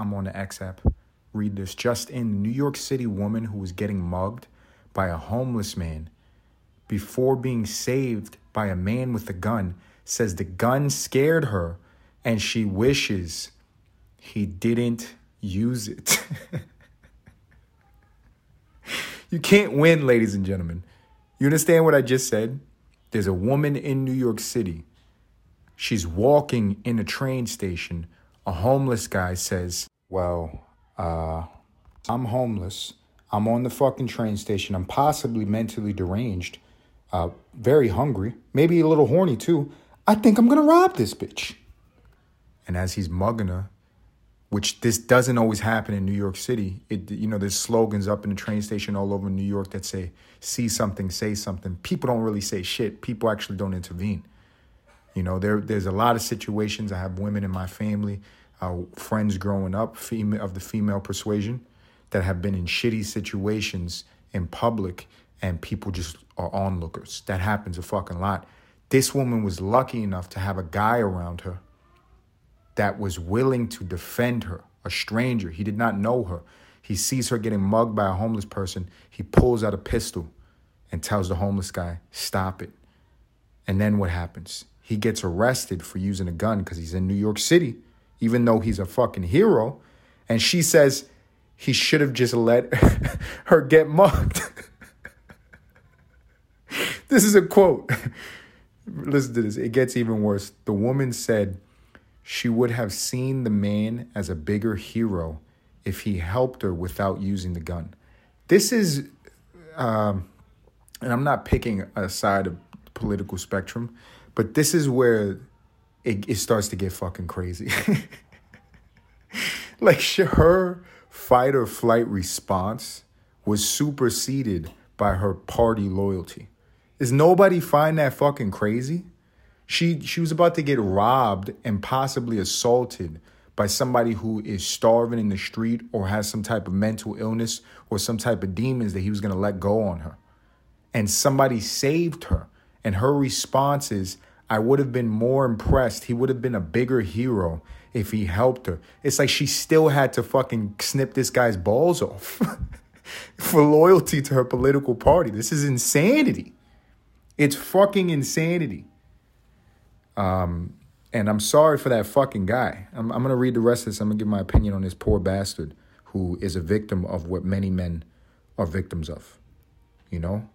I'm on the X app. Read this. Just in, New York City woman who was getting mugged by a homeless man before being saved by a man with a gun says the gun scared her and she wishes he didn't use it. you can't win, ladies and gentlemen. You understand what I just said? There's a woman in New York City. She's walking in a train station. A homeless guy says, Well, uh, I'm homeless. I'm on the fucking train station. I'm possibly mentally deranged, uh, very hungry, maybe a little horny too. I think I'm gonna rob this bitch. And as he's mugging her, which this doesn't always happen in New York City. It you know there's slogans up in the train station all over New York that say see something, say something. People don't really say shit. People actually don't intervene. You know there there's a lot of situations. I have women in my family, uh, friends growing up, female of the female persuasion, that have been in shitty situations in public, and people just are onlookers. That happens a fucking lot. This woman was lucky enough to have a guy around her that was willing to defend her, a stranger. He did not know her. He sees her getting mugged by a homeless person. He pulls out a pistol and tells the homeless guy, Stop it. And then what happens? He gets arrested for using a gun because he's in New York City, even though he's a fucking hero. And she says he should have just let her get mugged. this is a quote. Listen to this. It gets even worse. The woman said, she would have seen the man as a bigger hero if he helped her without using the gun. This is, um, and I'm not picking a side of political spectrum, but this is where it, it starts to get fucking crazy. like her fight or flight response was superseded by her party loyalty. Does nobody find that fucking crazy? She she was about to get robbed and possibly assaulted by somebody who is starving in the street or has some type of mental illness or some type of demons that he was going to let go on her. And somebody saved her. And her response is, I would have been more impressed. He would have been a bigger hero if he helped her. It's like she still had to fucking snip this guy's balls off for loyalty to her political party. This is insanity. It's fucking insanity. Um, and I'm sorry for that fucking guy. I'm, I'm going to read the rest of this. I'm going to give my opinion on this poor bastard who is a victim of what many men are victims of. You know,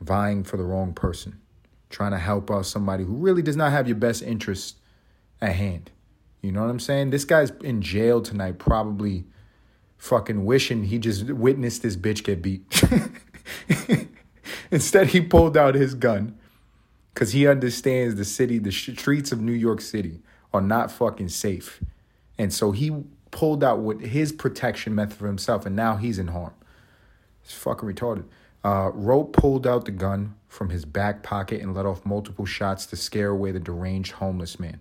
vying for the wrong person, trying to help out somebody who really does not have your best interest at hand. You know what I'm saying? This guy's in jail tonight, probably fucking wishing he just witnessed this bitch get beat. Instead, he pulled out his gun because he understands the city, the streets of New York City are not fucking safe. And so he pulled out what his protection method for himself, and now he's in harm. It's fucking retarded. Uh, Rote pulled out the gun from his back pocket and let off multiple shots to scare away the deranged homeless man.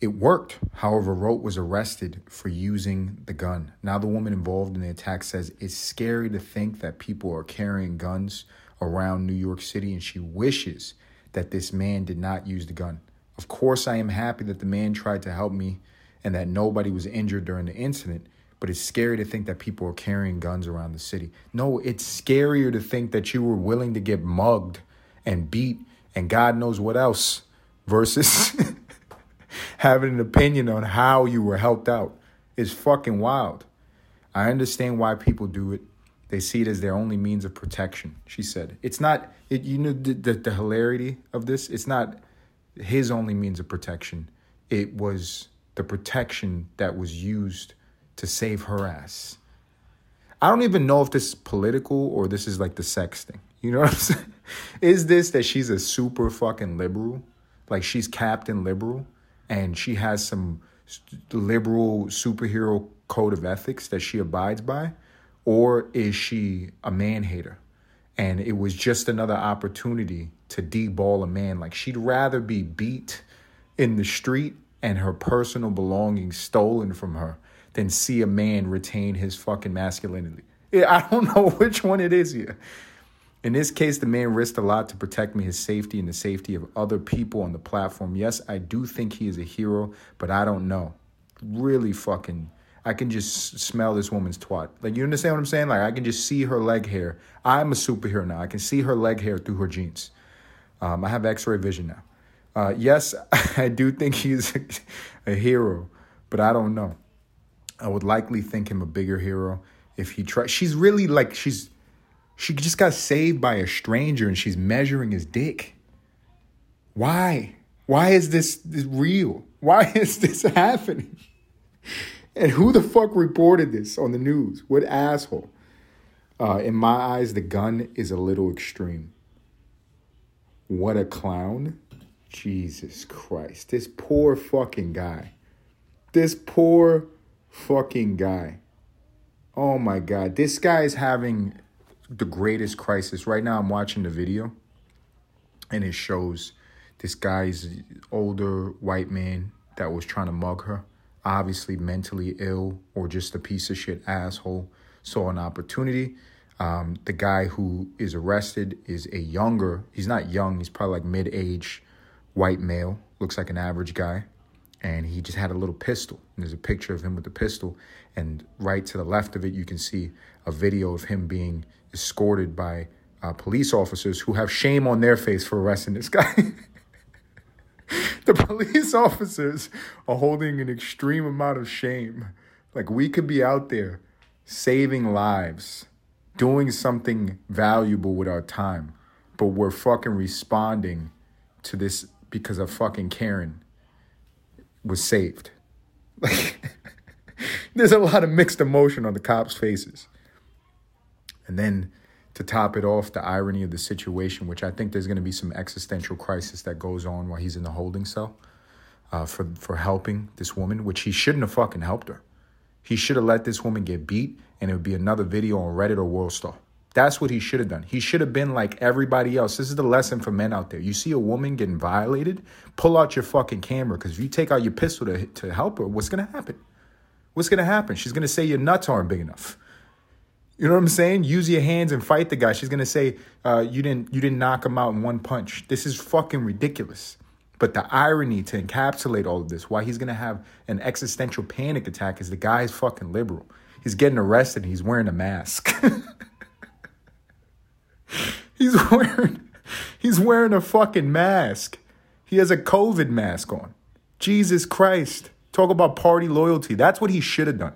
It worked. However, Rote was arrested for using the gun. Now, the woman involved in the attack says it's scary to think that people are carrying guns around New York City, and she wishes that this man did not use the gun. Of course, I am happy that the man tried to help me and that nobody was injured during the incident, but it's scary to think that people are carrying guns around the city. No, it's scarier to think that you were willing to get mugged and beat and God knows what else versus having an opinion on how you were helped out. It's fucking wild. I understand why people do it. They see it as their only means of protection. She said, "It's not. It, you know the, the, the hilarity of this. It's not his only means of protection. It was the protection that was used to save her ass." I don't even know if this is political or this is like the sex thing. You know what I'm saying? Is this that she's a super fucking liberal? Like she's Captain Liberal and she has some liberal superhero code of ethics that she abides by? Or is she a man hater? And it was just another opportunity to deball a man. Like she'd rather be beat in the street and her personal belongings stolen from her than see a man retain his fucking masculinity. I don't know which one it is here. In this case, the man risked a lot to protect me, his safety, and the safety of other people on the platform. Yes, I do think he is a hero, but I don't know. really fucking. I can just smell this woman's twat. Like you understand what I'm saying? Like I can just see her leg hair. I'm a superhero now. I can see her leg hair through her jeans. Um, I have X-ray vision now. Uh, yes, I do think he's a hero, but I don't know. I would likely think him a bigger hero if he tried. She's really like she's she just got saved by a stranger and she's measuring his dick. Why? Why is this, real? Why is this happening? And who the fuck reported this on the news? What asshole? Uh, in my eyes, the gun is a little extreme. What a clown. Jesus Christ. This poor fucking guy. This poor fucking guy. Oh my God. This guy is having the greatest crisis. Right now, I'm watching the video and it shows this guy's older white man that was trying to mug her, obviously mentally ill or just a piece of shit asshole, saw an opportunity. Um, the guy who is arrested is a younger, he's not young, he's probably like mid age white male, looks like an average guy. And he just had a little pistol. And there's a picture of him with the pistol. And right to the left of it, you can see a video of him being escorted by uh, police officers who have shame on their face for arresting this guy. the police officers are holding an extreme amount of shame. Like we could be out there saving lives, doing something valuable with our time, but we're fucking responding to this because of fucking Karen was saved. Like there's a lot of mixed emotion on the cops' faces. And then to top it off, the irony of the situation, which I think there's going to be some existential crisis that goes on while he's in the holding cell uh, for, for helping this woman, which he shouldn't have fucking helped her. He should have let this woman get beat and it would be another video on Reddit or Worldstar. That's what he should have done. He should have been like everybody else. This is the lesson for men out there. You see a woman getting violated, pull out your fucking camera because if you take out your pistol to, to help her, what's going to happen? What's going to happen? She's going to say your nuts aren't big enough. You know what I'm saying? Use your hands and fight the guy. She's gonna say uh, you didn't you didn't knock him out in one punch. This is fucking ridiculous. But the irony to encapsulate all of this, why he's gonna have an existential panic attack, is the guy's fucking liberal. He's getting arrested. And he's wearing a mask. he's wearing he's wearing a fucking mask. He has a COVID mask on. Jesus Christ. Talk about party loyalty. That's what he should have done.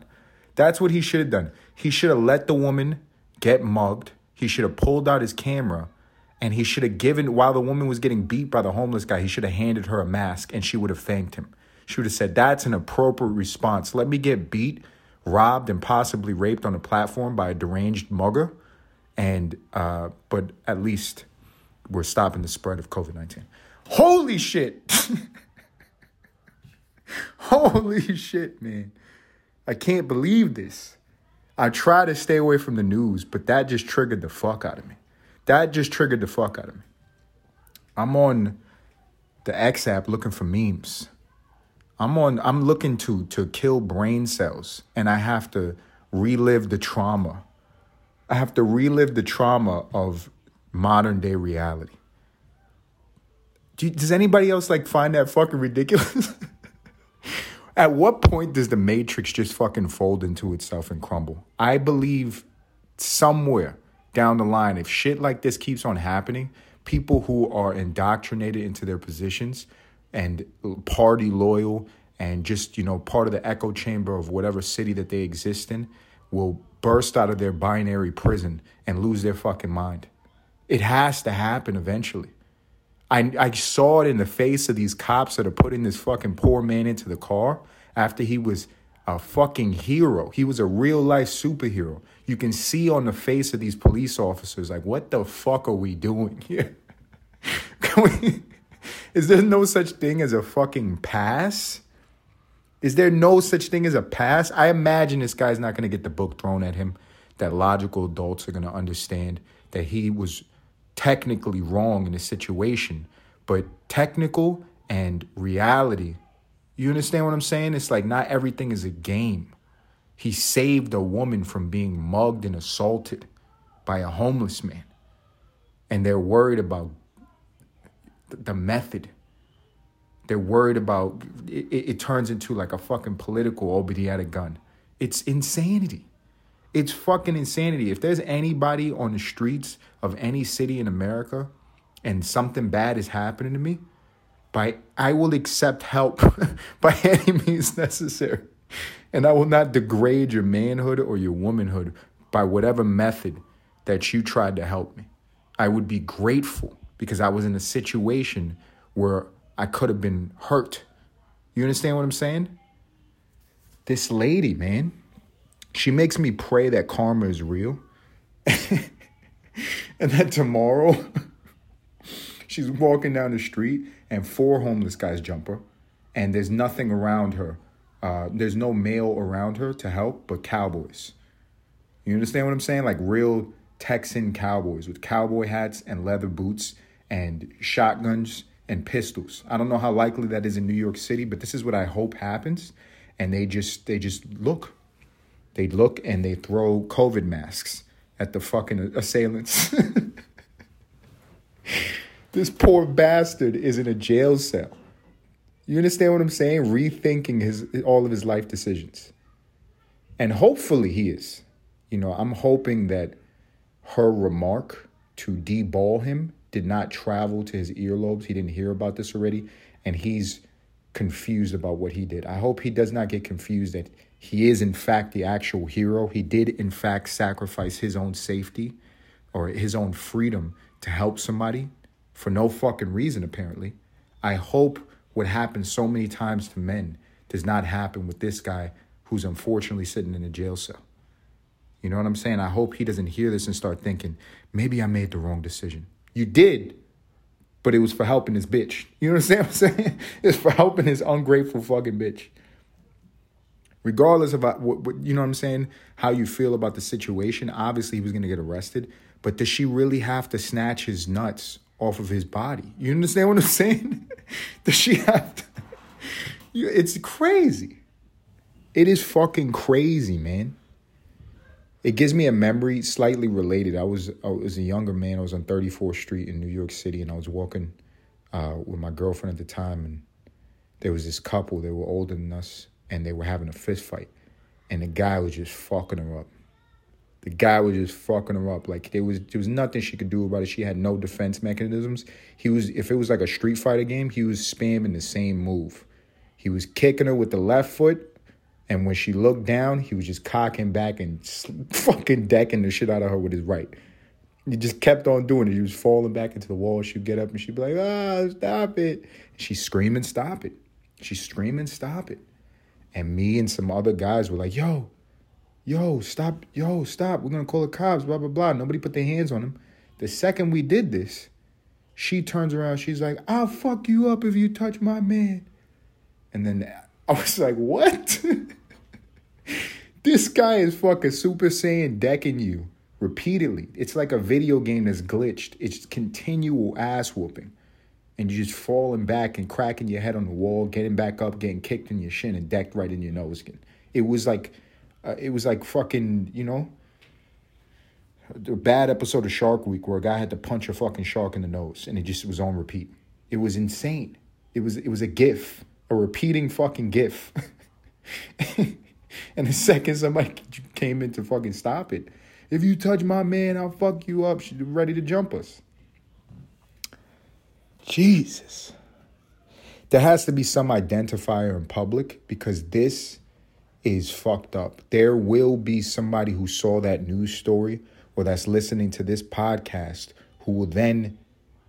That's what he should have done. He should have let the woman get mugged. He should have pulled out his camera and he should have given, while the woman was getting beat by the homeless guy, he should have handed her a mask and she would have thanked him. She would have said, That's an appropriate response. Let me get beat, robbed, and possibly raped on a platform by a deranged mugger. And, uh, but at least we're stopping the spread of COVID 19. Holy shit! Holy shit, man. I can't believe this. I try to stay away from the news, but that just triggered the fuck out of me. That just triggered the fuck out of me. I'm on the X app looking for memes. I'm on I'm looking to to kill brain cells and I have to relive the trauma. I have to relive the trauma of modern day reality. Do you, does anybody else like find that fucking ridiculous? At what point does the matrix just fucking fold into itself and crumble? I believe somewhere down the line, if shit like this keeps on happening, people who are indoctrinated into their positions and party loyal and just, you know, part of the echo chamber of whatever city that they exist in will burst out of their binary prison and lose their fucking mind. It has to happen eventually. I, I saw it in the face of these cops that are putting this fucking poor man into the car after he was a fucking hero. He was a real life superhero. You can see on the face of these police officers, like, what the fuck are we doing here? we, is there no such thing as a fucking pass? Is there no such thing as a pass? I imagine this guy's not going to get the book thrown at him, that logical adults are going to understand that he was technically wrong in the situation, but technical and reality. You understand what I'm saying? It's like not everything is a game. He saved a woman from being mugged and assaulted by a homeless man. And they're worried about the method. They're worried about it, it turns into like a fucking political, oh, but he had a gun. It's insanity. It's fucking insanity. If there's anybody on the streets of any city in America and something bad is happening to me, by I will accept help by any means necessary. And I will not degrade your manhood or your womanhood by whatever method that you tried to help me. I would be grateful because I was in a situation where I could have been hurt. You understand what I'm saying? This lady, man, she makes me pray that karma is real. and that tomorrow she's walking down the street and four homeless guys jump her and there's nothing around her. Uh, there's no male around her to help but cowboys. You understand what I'm saying? Like real Texan cowboys with cowboy hats and leather boots and shotguns and pistols. I don't know how likely that is in New York City, but this is what I hope happens. And they just they just look. They look and they throw COVID masks at the fucking assailants. this poor bastard is in a jail cell. You understand what I'm saying? Rethinking his all of his life decisions. And hopefully he is. You know, I'm hoping that her remark to deball him did not travel to his earlobes. He didn't hear about this already, and he's confused about what he did. I hope he does not get confused that he is, in fact, the actual hero. He did, in fact, sacrifice his own safety or his own freedom to help somebody for no fucking reason, apparently. I hope what happens so many times to men does not happen with this guy who's unfortunately sitting in a jail cell. You know what I'm saying? I hope he doesn't hear this and start thinking, maybe I made the wrong decision. You did, but it was for helping this bitch. You understand what I'm saying? It's for helping this ungrateful fucking bitch. Regardless of what, what you know what I'm saying, how you feel about the situation, obviously he was gonna get arrested. But does she really have to snatch his nuts off of his body? You understand what I'm saying? does she have to? It's crazy. It is fucking crazy, man it gives me a memory slightly related. I was I was a younger man. I was on 34th Street in New York City, and I was walking uh, with my girlfriend at the time, and there was this couple. They were older than us, and they were having a fist fight, and the guy was just fucking her up. The guy was just fucking her up. Like there was there was nothing she could do about it. She had no defense mechanisms. He was if it was like a Street Fighter game, he was spamming the same move. He was kicking her with the left foot and when she looked down, he was just cocking back and fucking decking the shit out of her with his right. He just kept on doing it. He was falling back into the wall. She'd get up and she'd be like, ah, stop it. She's screaming, stop it. She's screaming, stop it. And me and some other guys were like, yo, yo, stop, yo, stop. We're going to call the cops, blah, blah, blah. Nobody put their hands on him. The second we did this, she turns around. She's like, I'll fuck you up if you touch my man. And then I was like, what? this guy is fucking Super Saiyan decking you repeatedly. It's like a video game that's glitched. It's continual ass whooping. And you're just falling back and cracking your head on the wall, getting back up, getting kicked in your shin and decked right in your nose again. It was like, uh, it was like fucking, you know, a bad episode of Shark Week where a guy had to punch a fucking shark in the nose and it just was on repeat. It was insane. It was it was a gif, a repeating fucking gif. and the second somebody came in to fucking stop it, if you touch my man, I'll fuck you up. She's ready to jump us. Jesus. There has to be some identifier in public because this is fucked up. There will be somebody who saw that news story or that's listening to this podcast who will then,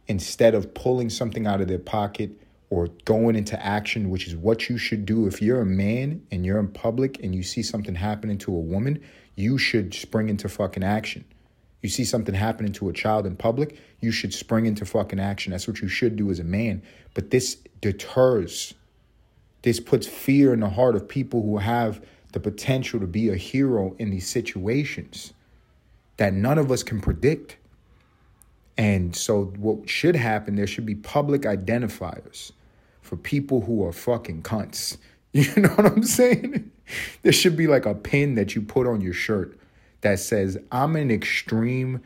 instead of pulling something out of their pocket, or going into action, which is what you should do. If you're a man and you're in public and you see something happening to a woman, you should spring into fucking action. You see something happening to a child in public, you should spring into fucking action. That's what you should do as a man. But this deters, this puts fear in the heart of people who have the potential to be a hero in these situations that none of us can predict. And so, what should happen, there should be public identifiers for people who are fucking cunts. You know what I'm saying? There should be like a pin that you put on your shirt that says, I'm an extreme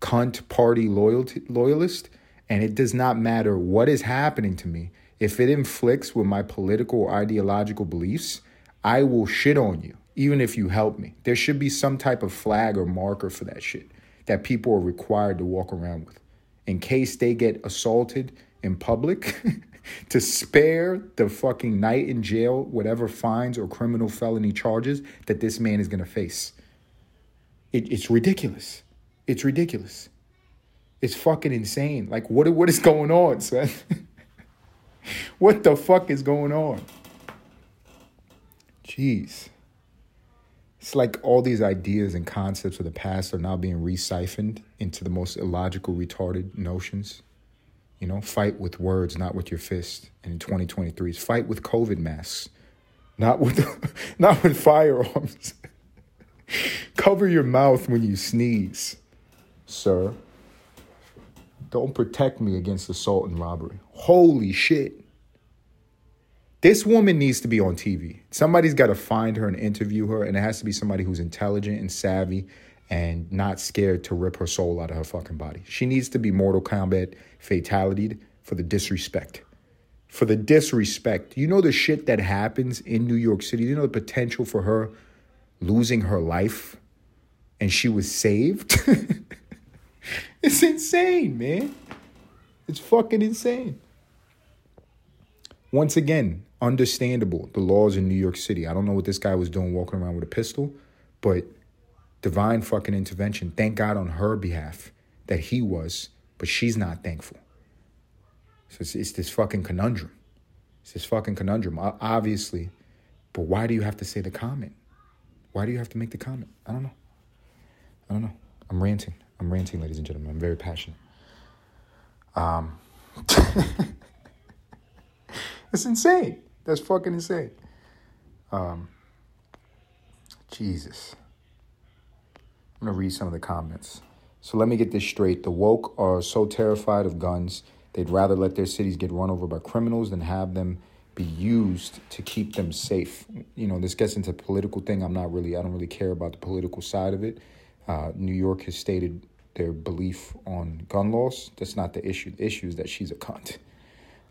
cunt party loyalty, loyalist, and it does not matter what is happening to me. If it inflicts with my political or ideological beliefs, I will shit on you, even if you help me. There should be some type of flag or marker for that shit that people are required to walk around with in case they get assaulted in public to spare the fucking night in jail, whatever fines or criminal felony charges that this man is going to face. It, it's ridiculous. It's ridiculous. It's fucking insane. Like, what, what is going on, son? what the fuck is going on? Jeez. It's like all these ideas and concepts of the past are now being re-siphoned into the most illogical, retarded notions. You know, fight with words, not with your fist. And in 2023, it's fight with COVID masks, not with not with firearms. Cover your mouth when you sneeze, sir. Don't protect me against assault and robbery. Holy shit. This woman needs to be on TV. Somebody's got to find her and interview her, and it has to be somebody who's intelligent and savvy and not scared to rip her soul out of her fucking body. She needs to be Mortal Kombat fatality for the disrespect. For the disrespect. You know the shit that happens in New York City? You know the potential for her losing her life and she was saved? it's insane, man. It's fucking insane. Once again, understandable the laws in New York City. I don't know what this guy was doing walking around with a pistol, but divine fucking intervention. Thank God on her behalf that he was, but she's not thankful. So it's, it's this fucking conundrum. It's this fucking conundrum. Obviously, but why do you have to say the comment? Why do you have to make the comment? I don't know. I don't know. I'm ranting. I'm ranting, ladies and gentlemen. I'm very passionate. Um, it's insane. That's fucking insane. Um, Jesus. I'm gonna read some of the comments. So let me get this straight. The woke are so terrified of guns, they'd rather let their cities get run over by criminals than have them be used to keep them safe. You know, this gets into political thing. I'm not really, I don't really care about the political side of it. Uh, New York has stated their belief on gun laws. That's not the issue. The issue is that she's a cunt.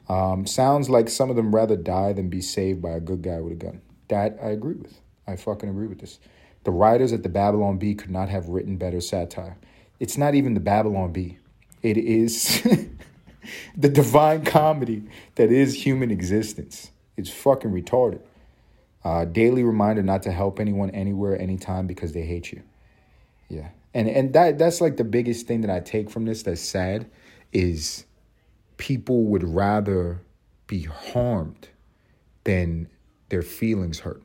Um, sounds like some of them rather die than be saved by a good guy with a gun. That I agree with. I fucking agree with this. The writers at the Babylon Bee could not have written better satire. It's not even the Babylon Bee. It is the divine comedy that is human existence. It's fucking retarded. Uh, daily reminder not to help anyone anywhere, anytime because they hate you. Yeah, and and that that's like the biggest thing that I take from this. That's sad, is people would rather be harmed than their feelings hurt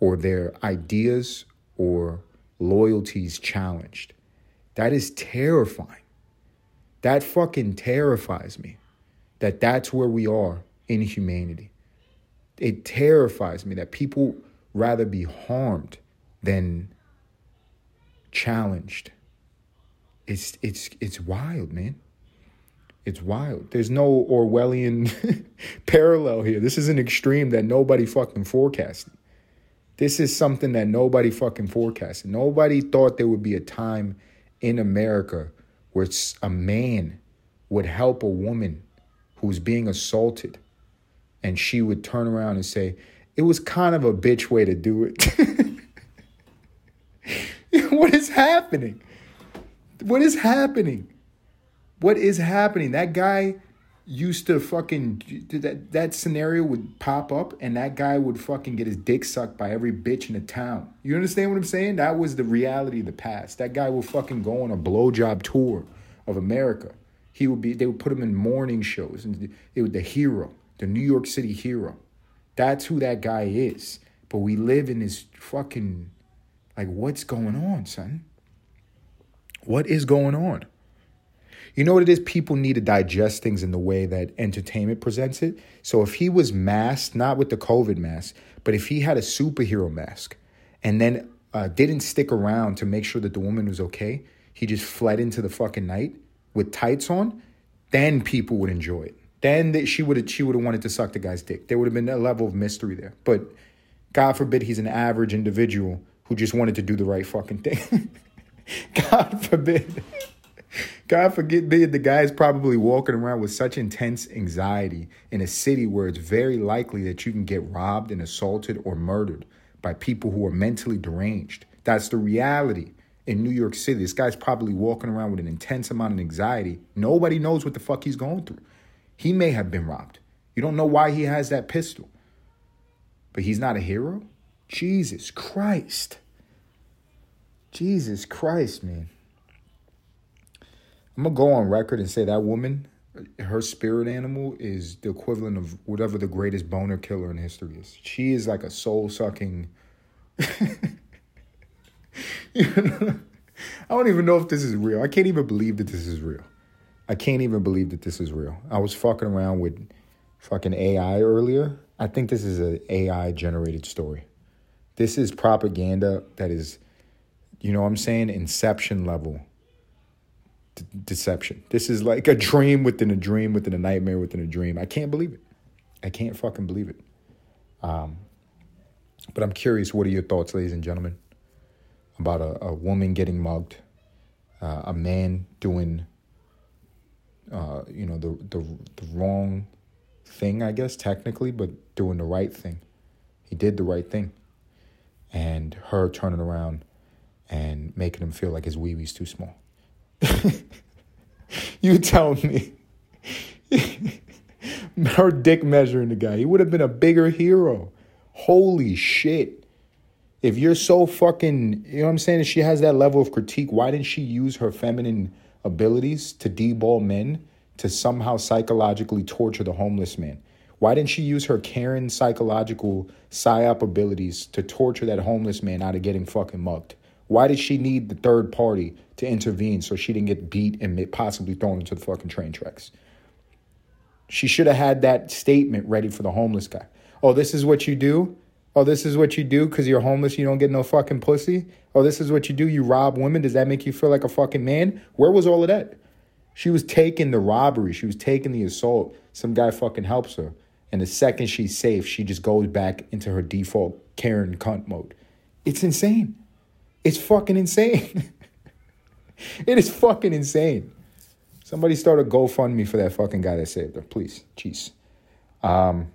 or their ideas or loyalties challenged. That is terrifying. That fucking terrifies me. That that's where we are in humanity. It terrifies me that people rather be harmed than challenged. It's it's it's wild, man. It's wild. There's no Orwellian parallel here. This is an extreme that nobody fucking forecasted. This is something that nobody fucking forecasted. Nobody thought there would be a time in America where a man would help a woman who's being assaulted and she would turn around and say, It was kind of a bitch way to do it. what is happening? What is happening? What is happening? That guy used to fucking that that scenario would pop up and that guy would fucking get his dick sucked by every bitch in the town. You understand what I'm saying? That was the reality of the past. That guy would fucking go on a blowjob tour of America. He would be they would put him in morning shows and it would the hero, the New York City hero. That's who that guy is. But we live in this fucking like what's going on, son? What is going on? You know what it is? People need to digest things in the way that entertainment presents it. So if he was masked, not with the COVID mask, but if he had a superhero mask and then uh, didn't stick around to make sure that the woman was okay, he just fled into the fucking night with tights on, then people would enjoy it. Then they, she would she would have wanted to suck the guy's dick. There would have been a level of mystery there. But God forbid he's an average individual who just wanted to do the right fucking thing. God forbid. God forget the, the guy is probably walking around with such intense anxiety in a city where it's very likely that you can get robbed and assaulted or murdered by people who are mentally deranged. That's the reality in New York City. This guy's probably walking around with an intense amount of anxiety. Nobody knows what the fuck he's going through. He may have been robbed. You don't know why he has that pistol. But he's not a hero? Jesus Christ. Jesus Christ, man. I'm gonna go on record and say that woman, her spirit animal is the equivalent of whatever the greatest boner killer in history is. She is like a soul sucking. I don't even know if this is real. I can't even believe that this is real. I can't even believe that this is real. I was fucking around with fucking AI earlier. I think this is an AI generated story. This is propaganda that is, you know what I'm saying, inception level deception. This is like a dream within a dream within a nightmare within a dream. I can't believe it. I can't fucking believe it. Um, but I'm curious, what are your thoughts, ladies and gentlemen, about a, a woman getting mugged, uh, a man doing, uh, you know, the, the the wrong thing, I guess technically, but doing the right thing. He did the right thing, and her turning around and making him feel like his wee wee's too small. you tell me. her dick measuring the guy. He would have been a bigger hero. Holy shit. If you're so fucking, you know what I'm saying? If she has that level of critique, why didn't she use her feminine abilities to deball men to somehow psychologically torture the homeless man? Why didn't she use her Karen psychological psyop abilities to torture that homeless man out of getting fucking mugged? Why did she need the third party to intervene so she didn't get beat and possibly thrown into the fucking train tracks? She should have had that statement ready for the homeless guy. Oh, this is what you do? Oh, this is what you do because you're homeless, you don't get no fucking pussy? Oh, this is what you do, you rob women? Does that make you feel like a fucking man? Where was all of that? She was taking the robbery, she was taking the assault. Some guy fucking helps her. And the second she's safe, she just goes back into her default Karen cunt mode. It's insane. It's fucking insane. it is fucking insane. Somebody start a GoFundMe for that fucking guy that saved her, please. Jeez. Um,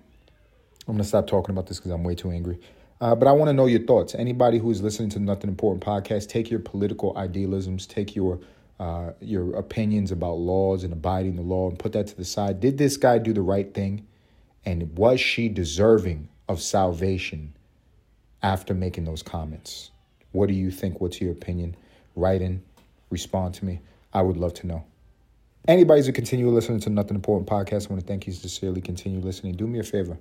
I'm gonna stop talking about this because I'm way too angry. Uh, but I want to know your thoughts. Anybody who is listening to Nothing Important podcast, take your political idealisms, take your uh, your opinions about laws and abiding the law, and put that to the side. Did this guy do the right thing? And was she deserving of salvation after making those comments? What do you think? What's your opinion? Write in, respond to me. I would love to know. Anybody's who continue listening to Nothing Important podcast, I want to thank you sincerely. Continue listening. Do me a favor.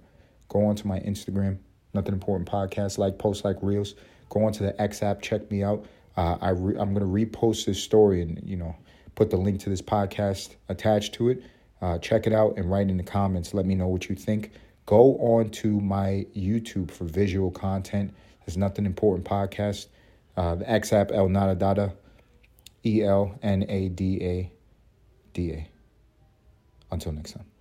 Go on to my Instagram, Nothing Important Podcast, like, post, like reels. Go on to the X app, check me out. Uh, I re- I'm going to repost this story and, you know, put the link to this podcast attached to it. Uh, check it out and write in the comments. Let me know what you think. Go on to my YouTube for visual content. There's Nothing Important Podcast. Uh, the X app, El Nada Dada, E L N A D A D A. Until next time.